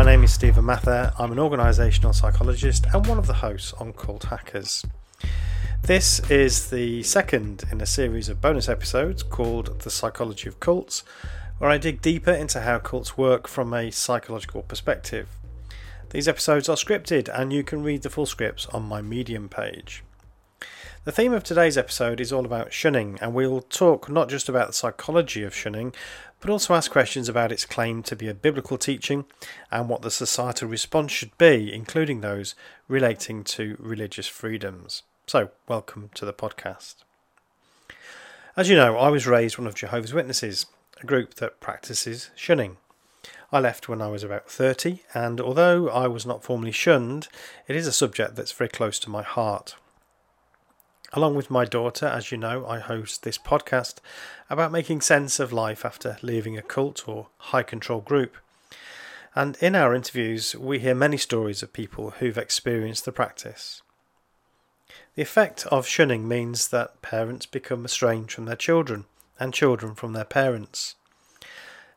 my name is Stephen Mather. I'm an organisational psychologist and one of the hosts on Cult Hackers. This is the second in a series of bonus episodes called The Psychology of Cults, where I dig deeper into how cults work from a psychological perspective. These episodes are scripted, and you can read the full scripts on my Medium page. The theme of today's episode is all about shunning, and we'll talk not just about the psychology of shunning, but also ask questions about its claim to be a biblical teaching and what the societal response should be, including those relating to religious freedoms. So, welcome to the podcast. As you know, I was raised one of Jehovah's Witnesses, a group that practices shunning. I left when I was about 30, and although I was not formally shunned, it is a subject that's very close to my heart. Along with my daughter, as you know, I host this podcast about making sense of life after leaving a cult or high control group. And in our interviews, we hear many stories of people who've experienced the practice. The effect of shunning means that parents become estranged from their children and children from their parents.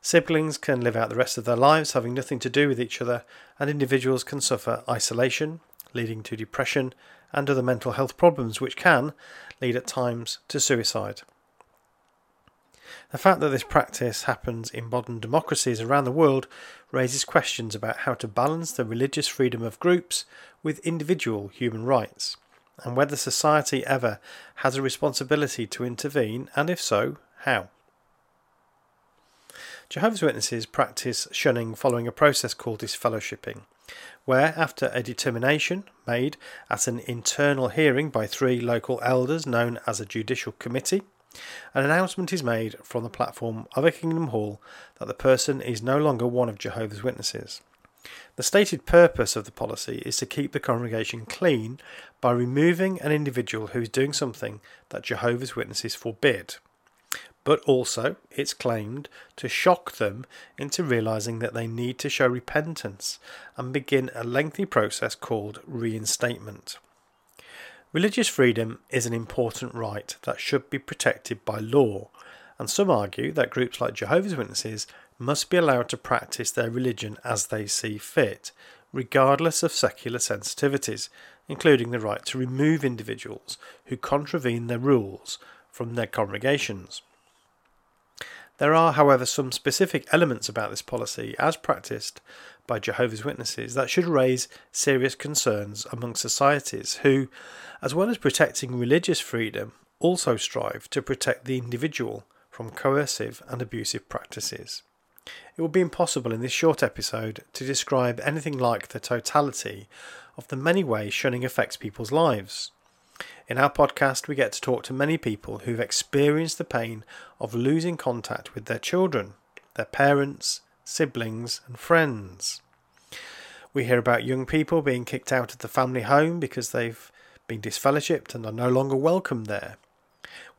Siblings can live out the rest of their lives having nothing to do with each other, and individuals can suffer isolation, leading to depression and other mental health problems, which can lead at times to suicide. The fact that this practice happens in modern democracies around the world raises questions about how to balance the religious freedom of groups with individual human rights, and whether society ever has a responsibility to intervene, and if so, how. Jehovah's Witnesses practice shunning following a process called disfellowshipping, where, after a determination made at an internal hearing by three local elders known as a judicial committee, an announcement is made from the platform of a Kingdom Hall that the person is no longer one of Jehovah's Witnesses. The stated purpose of the policy is to keep the congregation clean by removing an individual who is doing something that Jehovah's Witnesses forbid but also, it's claimed, to shock them into realizing that they need to show repentance and begin a lengthy process called reinstatement. Religious freedom is an important right that should be protected by law, and some argue that groups like Jehovah's Witnesses must be allowed to practice their religion as they see fit, regardless of secular sensitivities, including the right to remove individuals who contravene their rules from their congregations. There are, however, some specific elements about this policy, as practiced by Jehovah's Witnesses, that should raise serious concerns among societies who, as well as protecting religious freedom, also strive to protect the individual from coercive and abusive practices. It would be impossible in this short episode to describe anything like the totality of the many ways shunning affects people's lives. In our podcast, we get to talk to many people who've experienced the pain of losing contact with their children, their parents, siblings, and friends. We hear about young people being kicked out of the family home because they've been disfellowshipped and are no longer welcome there.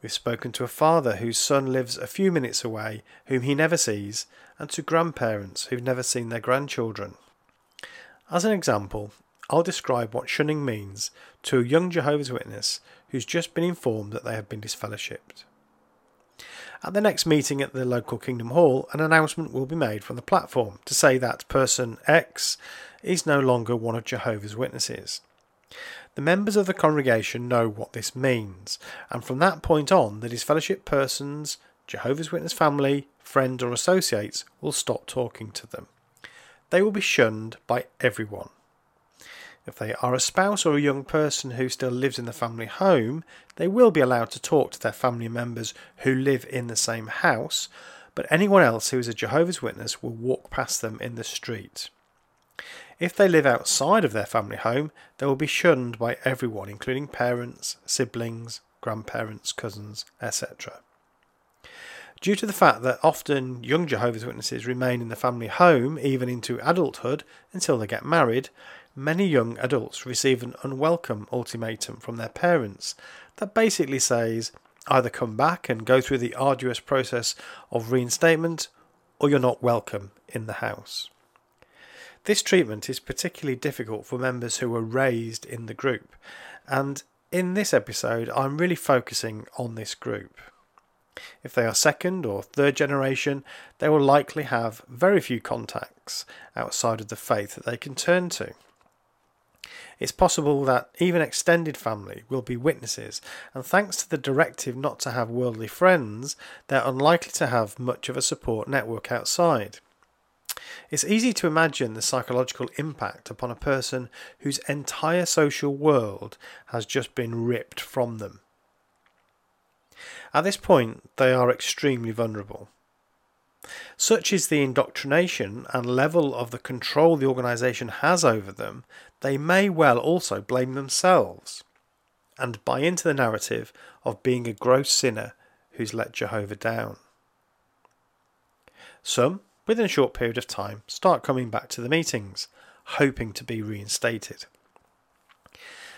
We've spoken to a father whose son lives a few minutes away, whom he never sees, and to grandparents who've never seen their grandchildren. As an example, I'll describe what shunning means to a young Jehovah's Witness who's just been informed that they have been disfellowshipped. At the next meeting at the local Kingdom Hall, an announcement will be made from the platform to say that person X is no longer one of Jehovah's Witnesses. The members of the congregation know what this means, and from that point on, the disfellowship person's Jehovah's Witness family, friends, or associates will stop talking to them. They will be shunned by everyone. If they are a spouse or a young person who still lives in the family home, they will be allowed to talk to their family members who live in the same house, but anyone else who is a Jehovah's Witness will walk past them in the street. If they live outside of their family home, they will be shunned by everyone, including parents, siblings, grandparents, cousins, etc. Due to the fact that often young Jehovah's Witnesses remain in the family home even into adulthood until they get married, many young adults receive an unwelcome ultimatum from their parents that basically says either come back and go through the arduous process of reinstatement or you're not welcome in the house. This treatment is particularly difficult for members who were raised in the group, and in this episode, I'm really focusing on this group. If they are second or third generation, they will likely have very few contacts outside of the faith that they can turn to. It's possible that even extended family will be witnesses, and thanks to the directive not to have worldly friends, they're unlikely to have much of a support network outside. It's easy to imagine the psychological impact upon a person whose entire social world has just been ripped from them. At this point, they are extremely vulnerable. Such is the indoctrination and level of the control the organisation has over them, they may well also blame themselves and buy into the narrative of being a gross sinner who's let Jehovah down. Some, within a short period of time, start coming back to the meetings, hoping to be reinstated.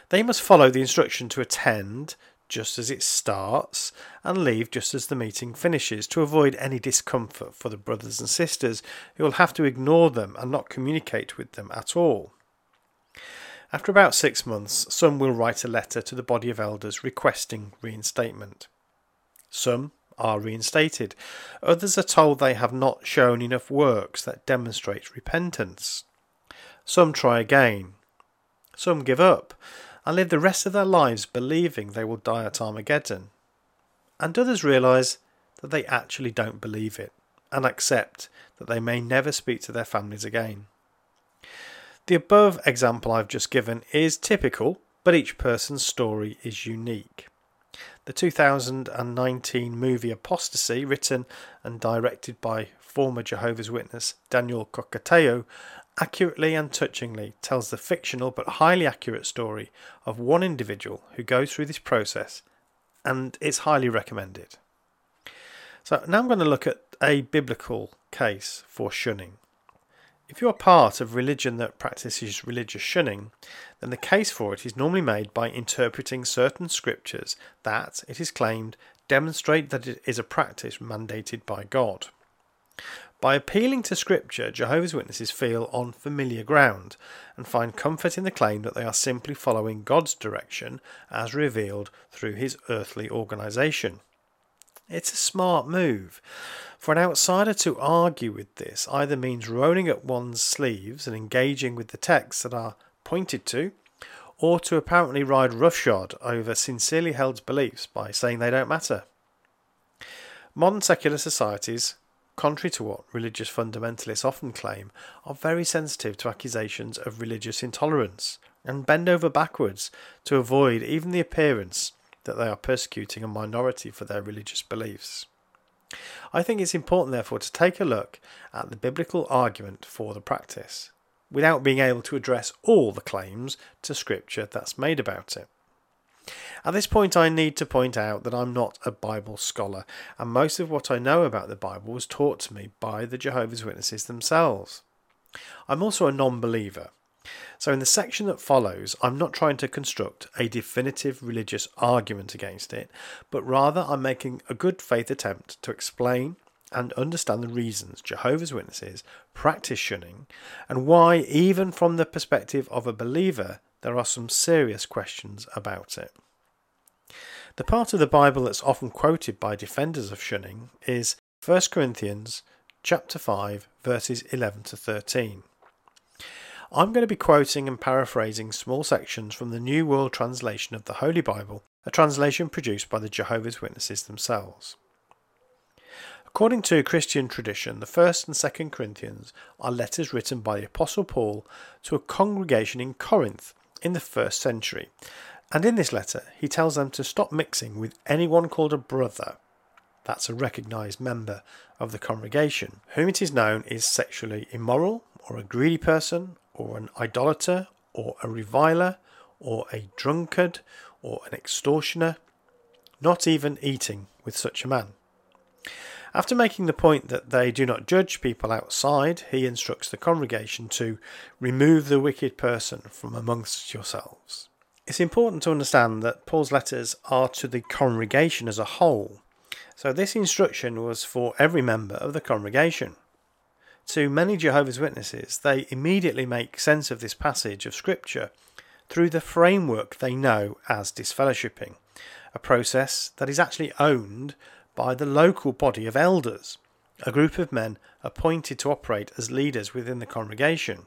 They must follow the instruction to attend just as it starts and leave just as the meeting finishes to avoid any discomfort for the brothers and sisters who will have to ignore them and not communicate with them at all. After about six months, some will write a letter to the body of elders requesting reinstatement. Some are reinstated, others are told they have not shown enough works that demonstrate repentance. Some try again. Some give up and live the rest of their lives believing they will die at Armageddon. And others realise that they actually don't believe it and accept that they may never speak to their families again. The above example I've just given is typical, but each person's story is unique. The 2019 movie Apostasy, written and directed by former Jehovah's Witness Daniel Kokotajlo, accurately and touchingly tells the fictional but highly accurate story of one individual who goes through this process, and it's highly recommended. So now I'm going to look at a biblical case for shunning. If you are part of religion that practices religious shunning, then the case for it is normally made by interpreting certain scriptures that, it is claimed, demonstrate that it is a practice mandated by God. By appealing to Scripture, Jehovah's Witnesses feel on familiar ground and find comfort in the claim that they are simply following God's direction as revealed through His earthly organisation. It's a smart move. For an outsider to argue with this either means rolling up one's sleeves and engaging with the texts that are pointed to, or to apparently ride roughshod over sincerely held beliefs by saying they don't matter. Modern secular societies contrary to what religious fundamentalists often claim, are very sensitive to accusations of religious intolerance and bend over backwards to avoid even the appearance that they are persecuting a minority for their religious beliefs. I think it's important, therefore, to take a look at the biblical argument for the practice, without being able to address all the claims to Scripture that's made about it. At this point, I need to point out that I'm not a Bible scholar, and most of what I know about the Bible was taught to me by the Jehovah's Witnesses themselves. I'm also a non believer, so in the section that follows, I'm not trying to construct a definitive religious argument against it, but rather I'm making a good faith attempt to explain and understand the reasons Jehovah's Witnesses practice shunning and why, even from the perspective of a believer, there are some serious questions about it. The part of the Bible that's often quoted by defenders of shunning is 1 Corinthians chapter 5 verses 11 to 13. I'm going to be quoting and paraphrasing small sections from the New World Translation of the Holy Bible, a translation produced by the Jehovah's Witnesses themselves. According to Christian tradition, the 1st and 2nd Corinthians are letters written by the Apostle Paul to a congregation in Corinth in the first century. And in this letter, he tells them to stop mixing with anyone called a brother. That's a recognised member of the congregation, whom it is known is sexually immoral, or a greedy person, or an idolater, or a reviler, or a drunkard, or an extortioner, not even eating with such a man. After making the point that they do not judge people outside, he instructs the congregation to remove the wicked person from amongst yourselves. It's important to understand that Paul's letters are to the congregation as a whole, so this instruction was for every member of the congregation. To many Jehovah's Witnesses, they immediately make sense of this passage of Scripture through the framework they know as disfellowshipping, a process that is actually owned by the local body of elders, a group of men appointed to operate as leaders within the congregation.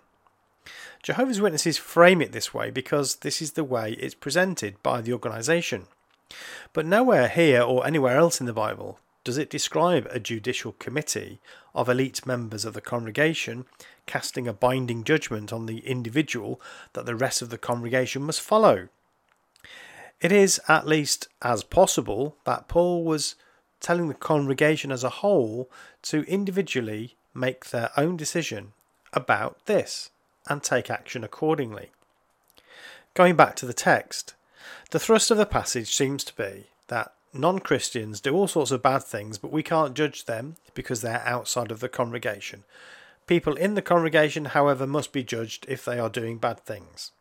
Jehovah's Witnesses frame it this way because this is the way it's presented by the organisation. But nowhere here or anywhere else in the Bible does it describe a judicial committee of elite members of the congregation casting a binding judgment on the individual that the rest of the congregation must follow. It is, at least as possible, that Paul was telling the congregation as a whole to individually make their own decision about this and take action accordingly. Going back to the text, the thrust of the passage seems to be that non Christians do all sorts of bad things, but we can't judge them because they're outside of the congregation. People in the congregation, however, must be judged if they are doing bad things.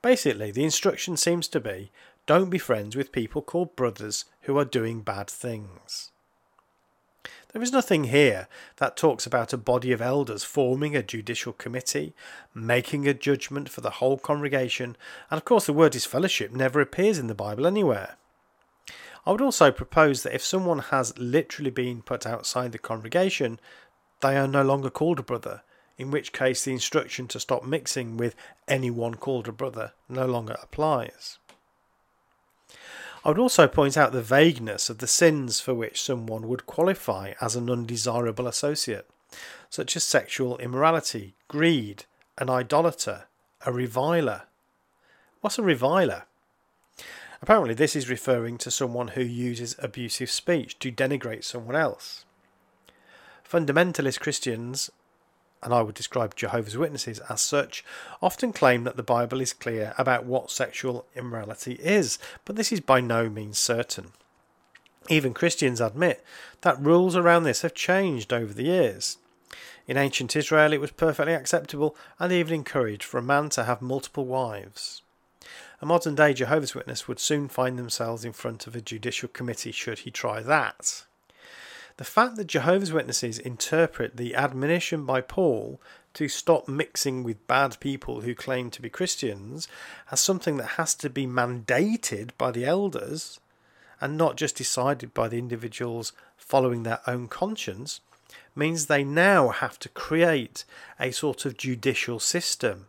Basically, the instruction seems to be don't be friends with people called brothers who are doing bad things. There is nothing here that talks about a body of elders forming a judicial committee, making a judgment for the whole congregation, and of course the word disfellowship never appears in the Bible anywhere. I would also propose that if someone has literally been put outside the congregation, they are no longer called a brother, in which case the instruction to stop mixing with anyone called a brother no longer applies. I would also point out the vagueness of the sins for which someone would qualify as an undesirable associate, such as sexual immorality, greed, an idolater, a reviler. What's a reviler? Apparently, this is referring to someone who uses abusive speech to denigrate someone else. Fundamentalist Christians and I would describe Jehovah's Witnesses as such, often claim that the Bible is clear about what sexual immorality is, but this is by no means certain. Even Christians admit that rules around this have changed over the years. In ancient Israel, it was perfectly acceptable and even encouraged for a man to have multiple wives. A modern day Jehovah's Witness would soon find themselves in front of a judicial committee should he try that. The fact that Jehovah's Witnesses interpret the admonition by Paul to stop mixing with bad people who claim to be Christians as something that has to be mandated by the elders and not just decided by the individuals following their own conscience means they now have to create a sort of judicial system,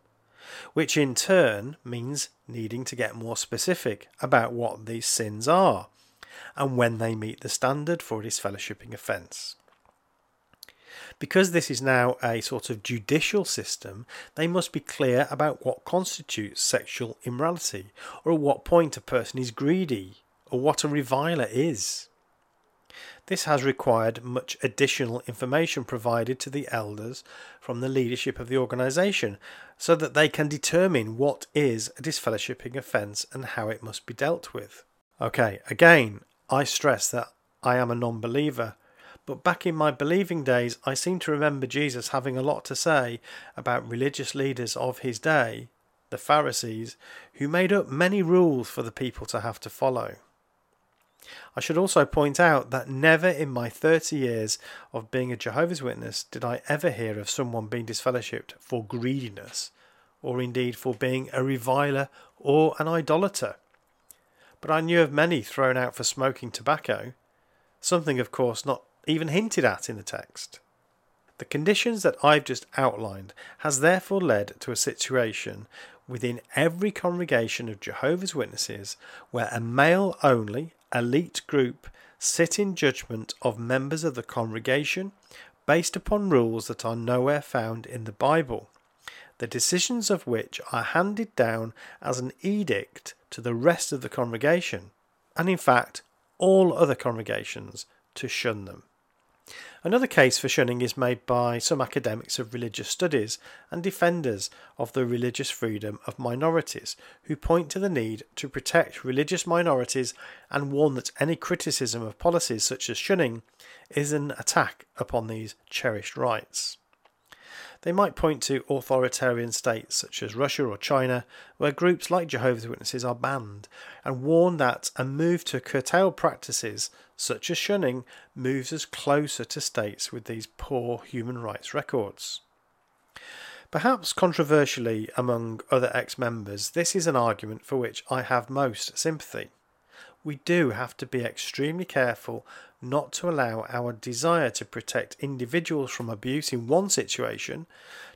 which in turn means needing to get more specific about what these sins are and when they meet the standard for a disfellowshipping offence. Because this is now a sort of judicial system, they must be clear about what constitutes sexual immorality, or at what point a person is greedy, or what a reviler is. This has required much additional information provided to the elders from the leadership of the organisation so that they can determine what is a disfellowshipping offence and how it must be dealt with. Okay, again, I stress that I am a non believer, but back in my believing days, I seem to remember Jesus having a lot to say about religious leaders of his day, the Pharisees, who made up many rules for the people to have to follow. I should also point out that never in my 30 years of being a Jehovah's Witness did I ever hear of someone being disfellowshipped for greediness, or indeed for being a reviler or an idolater but I knew of many thrown out for smoking tobacco, something, of course, not even hinted at in the text. The conditions that I've just outlined has therefore led to a situation within every congregation of Jehovah's Witnesses where a male only elite group sit in judgment of members of the congregation based upon rules that are nowhere found in the Bible the decisions of which are handed down as an edict to the rest of the congregation, and in fact all other congregations, to shun them. Another case for shunning is made by some academics of religious studies and defenders of the religious freedom of minorities, who point to the need to protect religious minorities and warn that any criticism of policies such as shunning is an attack upon these cherished rights. They might point to authoritarian states such as Russia or China, where groups like Jehovah's Witnesses are banned, and warn that a move to curtail practices such as shunning moves us closer to states with these poor human rights records. Perhaps controversially among other ex members, this is an argument for which I have most sympathy. We do have to be extremely careful not to allow our desire to protect individuals from abuse in one situation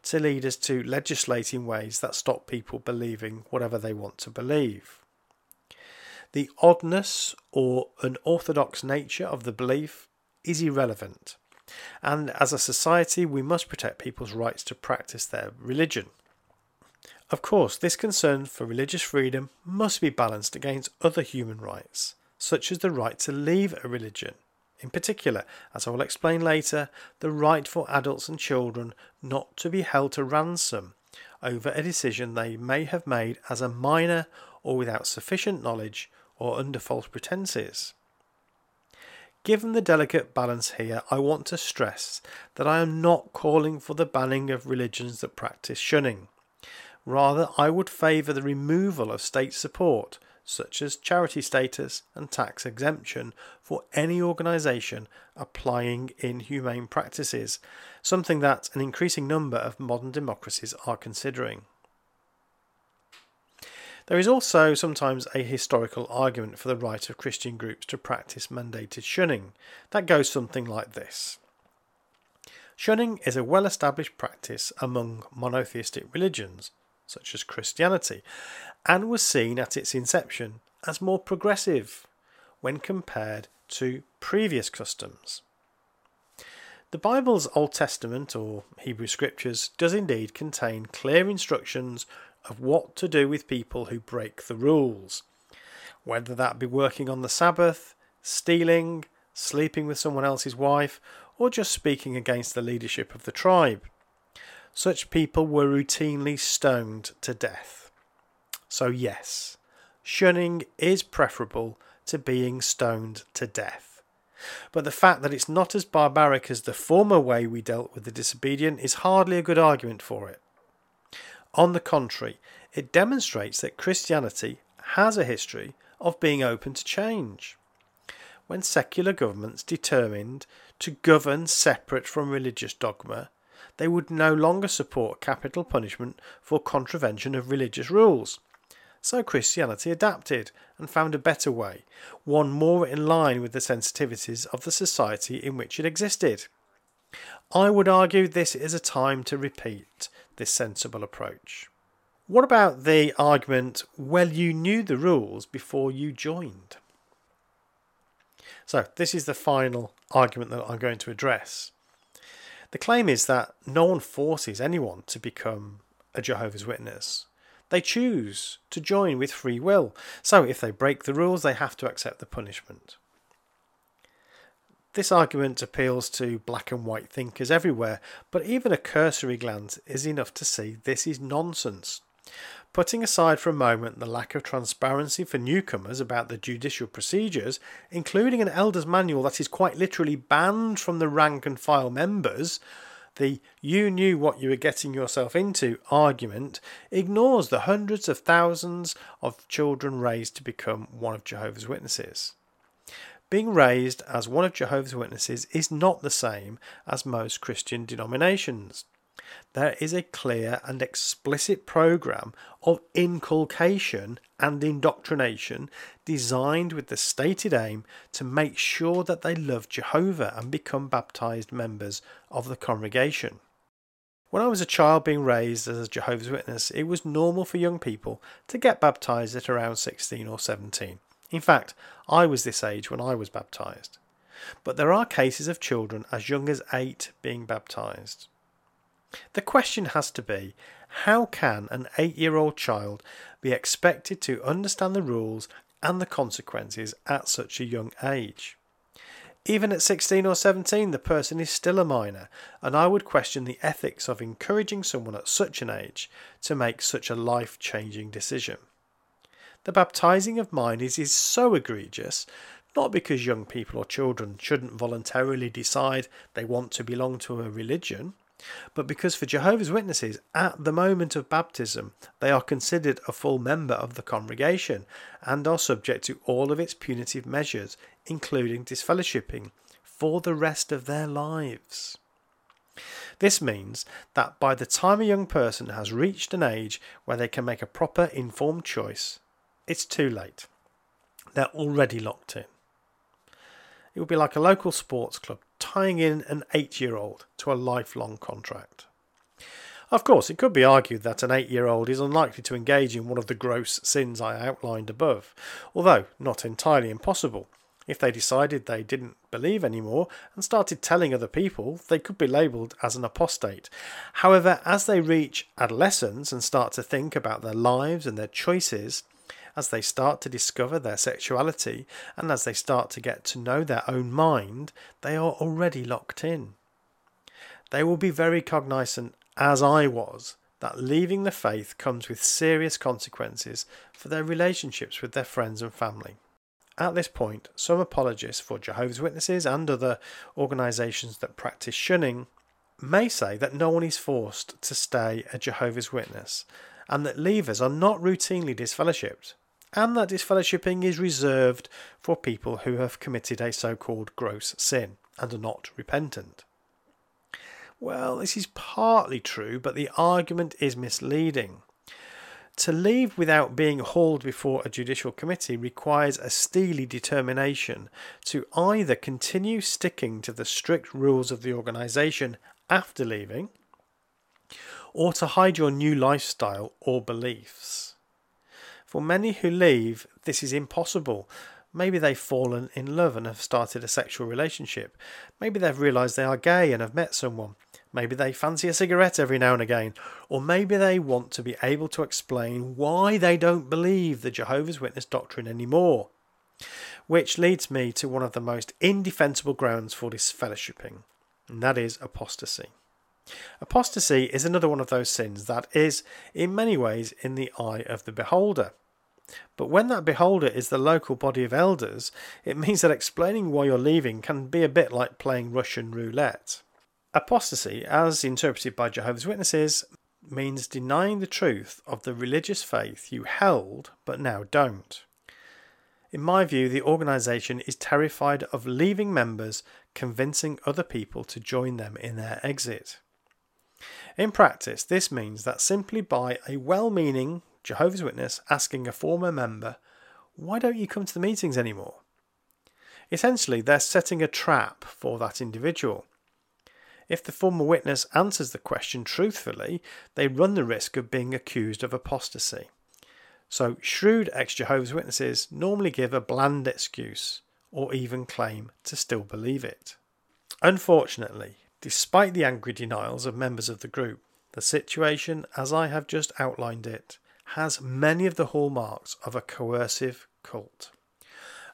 to lead us to legislate in ways that stop people believing whatever they want to believe. The oddness or unorthodox nature of the belief is irrelevant, and as a society, we must protect people's rights to practice their religion. Of course, this concern for religious freedom must be balanced against other human rights, such as the right to leave a religion. In particular, as I will explain later, the right for adults and children not to be held to ransom over a decision they may have made as a minor or without sufficient knowledge or under false pretences. Given the delicate balance here, I want to stress that I am not calling for the banning of religions that practice shunning. Rather, I would favour the removal of state support, such as charity status and tax exemption, for any organisation applying inhumane practices, something that an increasing number of modern democracies are considering. There is also sometimes a historical argument for the right of Christian groups to practice mandated shunning. That goes something like this. Shunning is a well established practice among monotheistic religions, such as Christianity, and was seen at its inception as more progressive when compared to previous customs. The Bible's Old Testament, or Hebrew Scriptures, does indeed contain clear instructions of what to do with people who break the rules, whether that be working on the Sabbath, stealing, sleeping with someone else's wife, or just speaking against the leadership of the tribe. Such people were routinely stoned to death. So, yes, shunning is preferable to being stoned to death. But the fact that it's not as barbaric as the former way we dealt with the disobedient is hardly a good argument for it. On the contrary, it demonstrates that Christianity has a history of being open to change. When secular governments determined to govern separate from religious dogma, they would no longer support capital punishment for contravention of religious rules. So Christianity adapted and found a better way, one more in line with the sensitivities of the society in which it existed. I would argue this is a time to repeat this sensible approach. What about the argument, well, you knew the rules before you joined? So, this is the final argument that I'm going to address. The claim is that no one forces anyone to become a Jehovah's Witness. They choose to join with free will. So if they break the rules, they have to accept the punishment. This argument appeals to black and white thinkers everywhere, but even a cursory glance is enough to see this is nonsense. Putting aside for a moment the lack of transparency for newcomers about the judicial procedures, including an elder's manual that is quite literally banned from the rank and file members, the you knew what you were getting yourself into argument ignores the hundreds of thousands of children raised to become one of Jehovah's Witnesses. Being raised as one of Jehovah's Witnesses is not the same as most Christian denominations. There is a clear and explicit program of inculcation and indoctrination designed with the stated aim to make sure that they love Jehovah and become baptized members of the congregation. When I was a child being raised as a Jehovah's Witness, it was normal for young people to get baptized at around 16 or 17. In fact, I was this age when I was baptized. But there are cases of children as young as 8 being baptized. The question has to be how can an 8 year old child be expected to understand the rules and the consequences at such a young age? Even at 16 or 17, the person is still a minor, and I would question the ethics of encouraging someone at such an age to make such a life changing decision. The baptizing of minors is so egregious, not because young people or children shouldn't voluntarily decide they want to belong to a religion, but because for Jehovah's Witnesses, at the moment of baptism, they are considered a full member of the congregation and are subject to all of its punitive measures, including disfellowshipping, for the rest of their lives. This means that by the time a young person has reached an age where they can make a proper informed choice, it's too late. they're already locked in. It would be like a local sports club tying in an eight year old to a lifelong contract. Of course, it could be argued that an eight year old is unlikely to engage in one of the gross sins I outlined above, although not entirely impossible. If they decided they didn't believe anymore and started telling other people, they could be labelled as an apostate. However, as they reach adolescence and start to think about their lives and their choices, as they start to discover their sexuality and as they start to get to know their own mind, they are already locked in. They will be very cognizant as I was, that leaving the faith comes with serious consequences for their relationships with their friends and family. At this point, some apologists for Jehovah's Witnesses and other organisations that practice shunning may say that no one is forced to stay a Jehovah's Witness and that leavers are not routinely disfellowshipped and that disfellowshipping is reserved for people who have committed a so called gross sin and are not repentant. Well, this is partly true, but the argument is misleading. To leave without being hauled before a judicial committee requires a steely determination to either continue sticking to the strict rules of the organisation after leaving, or to hide your new lifestyle or beliefs. For many who leave, this is impossible. Maybe they've fallen in love and have started a sexual relationship. Maybe they've realised they are gay and have met someone. Maybe they fancy a cigarette every now and again, or maybe they want to be able to explain why they don't believe the Jehovah's Witness doctrine anymore. Which leads me to one of the most indefensible grounds for disfellowshipping, and that is apostasy. Apostasy is another one of those sins that is, in many ways, in the eye of the beholder. But when that beholder is the local body of elders, it means that explaining why you're leaving can be a bit like playing Russian roulette. Apostasy, as interpreted by Jehovah's Witnesses, means denying the truth of the religious faith you held but now don't. In my view, the organisation is terrified of leaving members convincing other people to join them in their exit. In practice, this means that simply by a well meaning Jehovah's Witness asking a former member, Why don't you come to the meetings anymore? Essentially, they're setting a trap for that individual if the former witness answers the question truthfully, they run the risk of being accused of apostasy. So, shrewd ex Jehovah's Witnesses normally give a bland excuse or even claim to still believe it. Unfortunately, despite the angry denials of members of the group, the situation, as I have just outlined it, has many of the hallmarks of a coercive cult.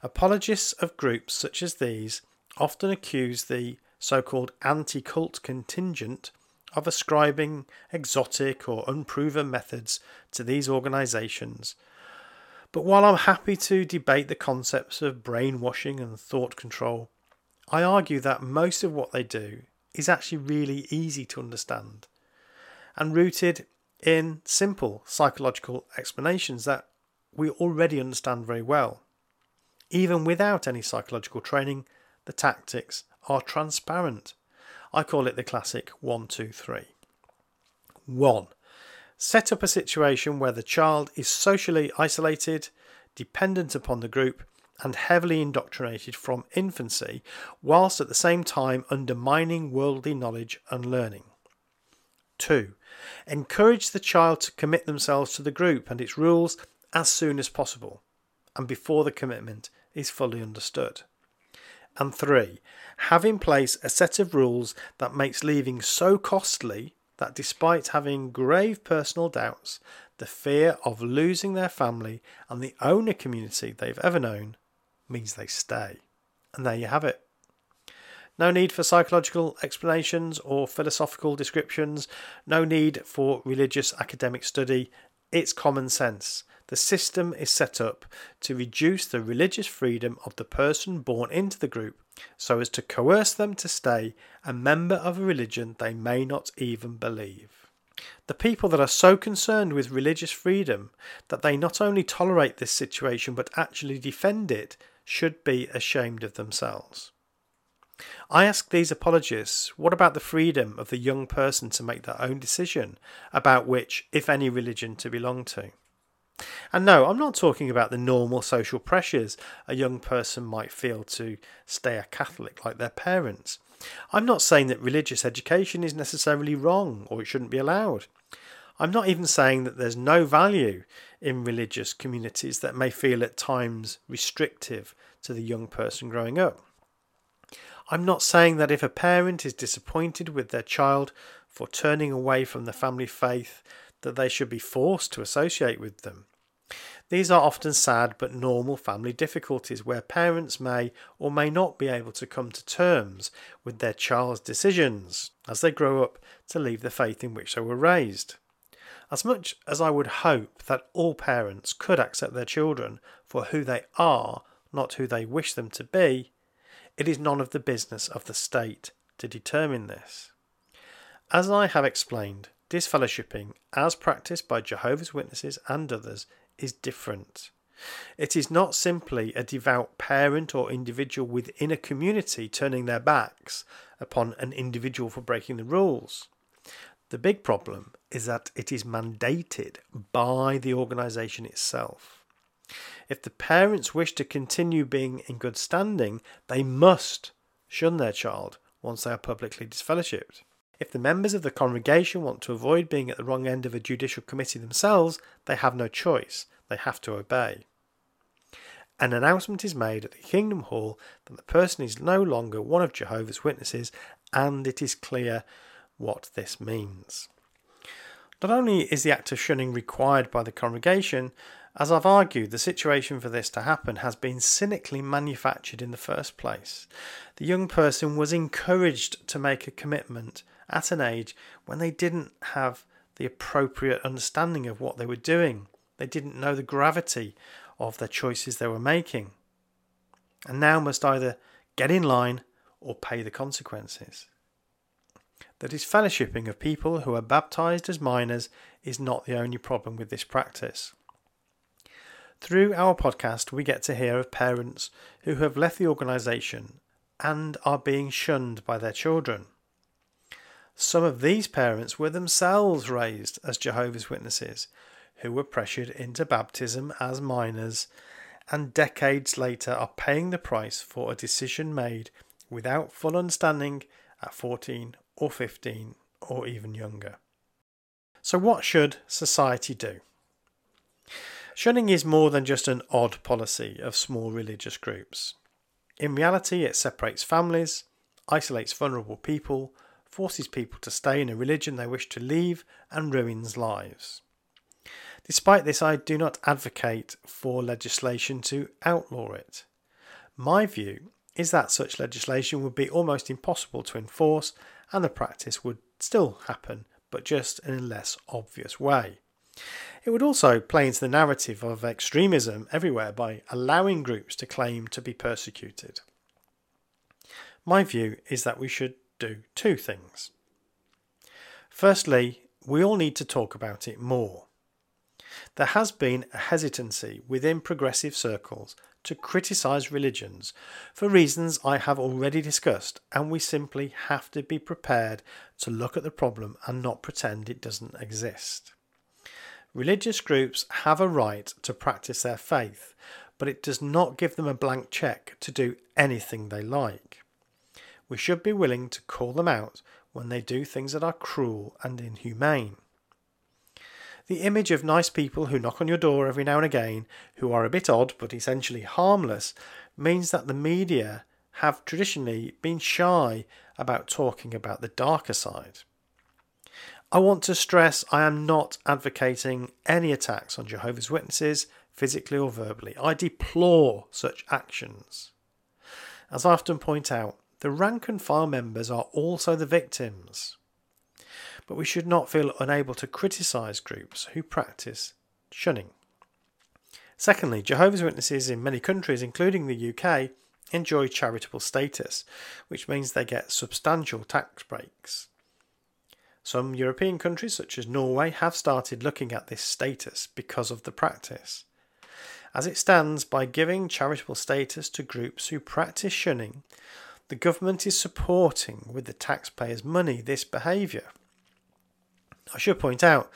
Apologists of groups such as these often accuse the so called anti cult contingent of ascribing exotic or unproven methods to these organisations. But while I'm happy to debate the concepts of brainwashing and thought control, I argue that most of what they do is actually really easy to understand and rooted in simple psychological explanations that we already understand very well. Even without any psychological training, the tactics are transparent. I call it the classic 1 2 3. 1. Set up a situation where the child is socially isolated, dependent upon the group, and heavily indoctrinated from infancy, whilst at the same time undermining worldly knowledge and learning. 2. Encourage the child to commit themselves to the group and its rules as soon as possible, and before the commitment is fully understood. And three, have in place a set of rules that makes leaving so costly that despite having grave personal doubts, the fear of losing their family and the only community they've ever known means they stay. And there you have it. No need for psychological explanations or philosophical descriptions, no need for religious academic study. It's common sense. The system is set up to reduce the religious freedom of the person born into the group so as to coerce them to stay a member of a religion they may not even believe. The people that are so concerned with religious freedom that they not only tolerate this situation but actually defend it should be ashamed of themselves. I ask these apologists, what about the freedom of the young person to make their own decision about which, if any, religion to belong to? And no, I'm not talking about the normal social pressures a young person might feel to stay a Catholic like their parents. I'm not saying that religious education is necessarily wrong or it shouldn't be allowed. I'm not even saying that there's no value in religious communities that may feel at times restrictive to the young person growing up. I'm not saying that if a parent is disappointed with their child for turning away from the family faith, that they should be forced to associate with them. These are often sad but normal family difficulties where parents may or may not be able to come to terms with their child's decisions as they grow up to leave the faith in which they were raised. As much as I would hope that all parents could accept their children for who they are, not who they wish them to be, it is none of the business of the state to determine this. As I have explained, disfellowshipping, as practiced by Jehovah's Witnesses and others, is different. It is not simply a devout parent or individual within a community turning their backs upon an individual for breaking the rules. The big problem is that it is mandated by the organisation itself. If the parents wish to continue being in good standing, they must shun their child once they are publicly disfellowshipped. If the members of the congregation want to avoid being at the wrong end of a judicial committee themselves, they have no choice. They have to obey. An announcement is made at the Kingdom Hall that the person is no longer one of Jehovah's Witnesses, and it is clear what this means. Not only is the act of shunning required by the congregation, as I've argued, the situation for this to happen has been cynically manufactured in the first place. The young person was encouraged to make a commitment at an age when they didn't have the appropriate understanding of what they were doing. They didn't know the gravity of the choices they were making. And now must either get in line or pay the consequences. That disfellowshipping of people who are baptized as minors is not the only problem with this practice. Through our podcast, we get to hear of parents who have left the organisation and are being shunned by their children. Some of these parents were themselves raised as Jehovah's Witnesses, who were pressured into baptism as minors, and decades later are paying the price for a decision made without full understanding at 14 or 15 or even younger. So, what should society do? Shunning is more than just an odd policy of small religious groups. In reality, it separates families, isolates vulnerable people, forces people to stay in a religion they wish to leave, and ruins lives. Despite this, I do not advocate for legislation to outlaw it. My view is that such legislation would be almost impossible to enforce and the practice would still happen, but just in a less obvious way. It would also play into the narrative of extremism everywhere by allowing groups to claim to be persecuted. My view is that we should do two things. Firstly, we all need to talk about it more. There has been a hesitancy within progressive circles to criticise religions for reasons I have already discussed, and we simply have to be prepared to look at the problem and not pretend it doesn't exist. Religious groups have a right to practice their faith, but it does not give them a blank cheque to do anything they like. We should be willing to call them out when they do things that are cruel and inhumane. The image of nice people who knock on your door every now and again, who are a bit odd but essentially harmless, means that the media have traditionally been shy about talking about the darker side. I want to stress I am not advocating any attacks on Jehovah's Witnesses, physically or verbally. I deplore such actions. As I often point out, the rank and file members are also the victims but we should not feel unable to criticise groups who practice shunning. Secondly, Jehovah's Witnesses in many countries, including the UK, enjoy charitable status, which means they get substantial tax breaks. Some European countries, such as Norway, have started looking at this status because of the practice. As it stands, by giving charitable status to groups who practice shunning, the government is supporting with the taxpayers' money this behaviour. I should point out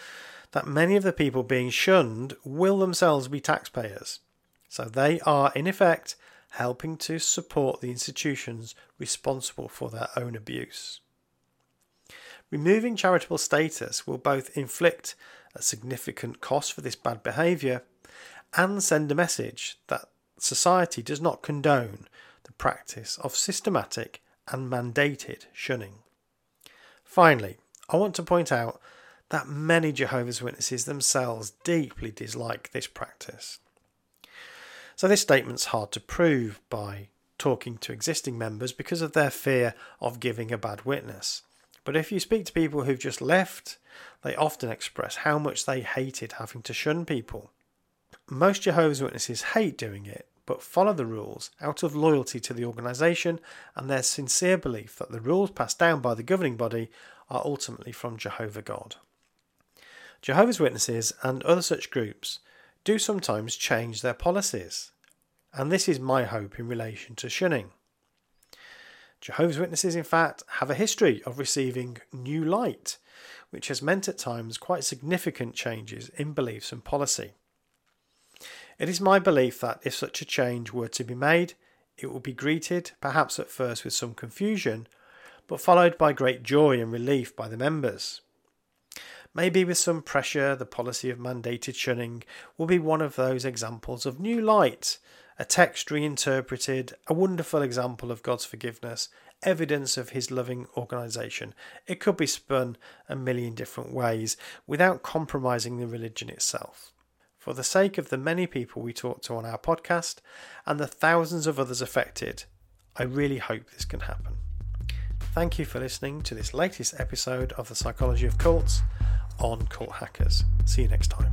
that many of the people being shunned will themselves be taxpayers. So they are, in effect, helping to support the institutions responsible for their own abuse. Removing charitable status will both inflict a significant cost for this bad behaviour and send a message that society does not condone the practice of systematic and mandated shunning. Finally, I want to point out that many Jehovah's Witnesses themselves deeply dislike this practice. So, this statement's hard to prove by talking to existing members because of their fear of giving a bad witness. But if you speak to people who've just left, they often express how much they hated having to shun people. Most Jehovah's Witnesses hate doing it, but follow the rules out of loyalty to the organisation and their sincere belief that the rules passed down by the governing body are ultimately from Jehovah God. Jehovah's Witnesses and other such groups do sometimes change their policies, and this is my hope in relation to shunning. Jehovah's Witnesses, in fact, have a history of receiving new light, which has meant at times quite significant changes in beliefs and policy. It is my belief that if such a change were to be made, it would be greeted, perhaps at first with some confusion, but followed by great joy and relief by the members. Maybe with some pressure, the policy of mandated shunning will be one of those examples of new light a text reinterpreted, a wonderful example of God's forgiveness, evidence of His loving organisation. It could be spun a million different ways without compromising the religion itself. For the sake of the many people we talk to on our podcast and the thousands of others affected, I really hope this can happen. Thank you for listening to this latest episode of the Psychology of Cults on Cult Hackers. See you next time.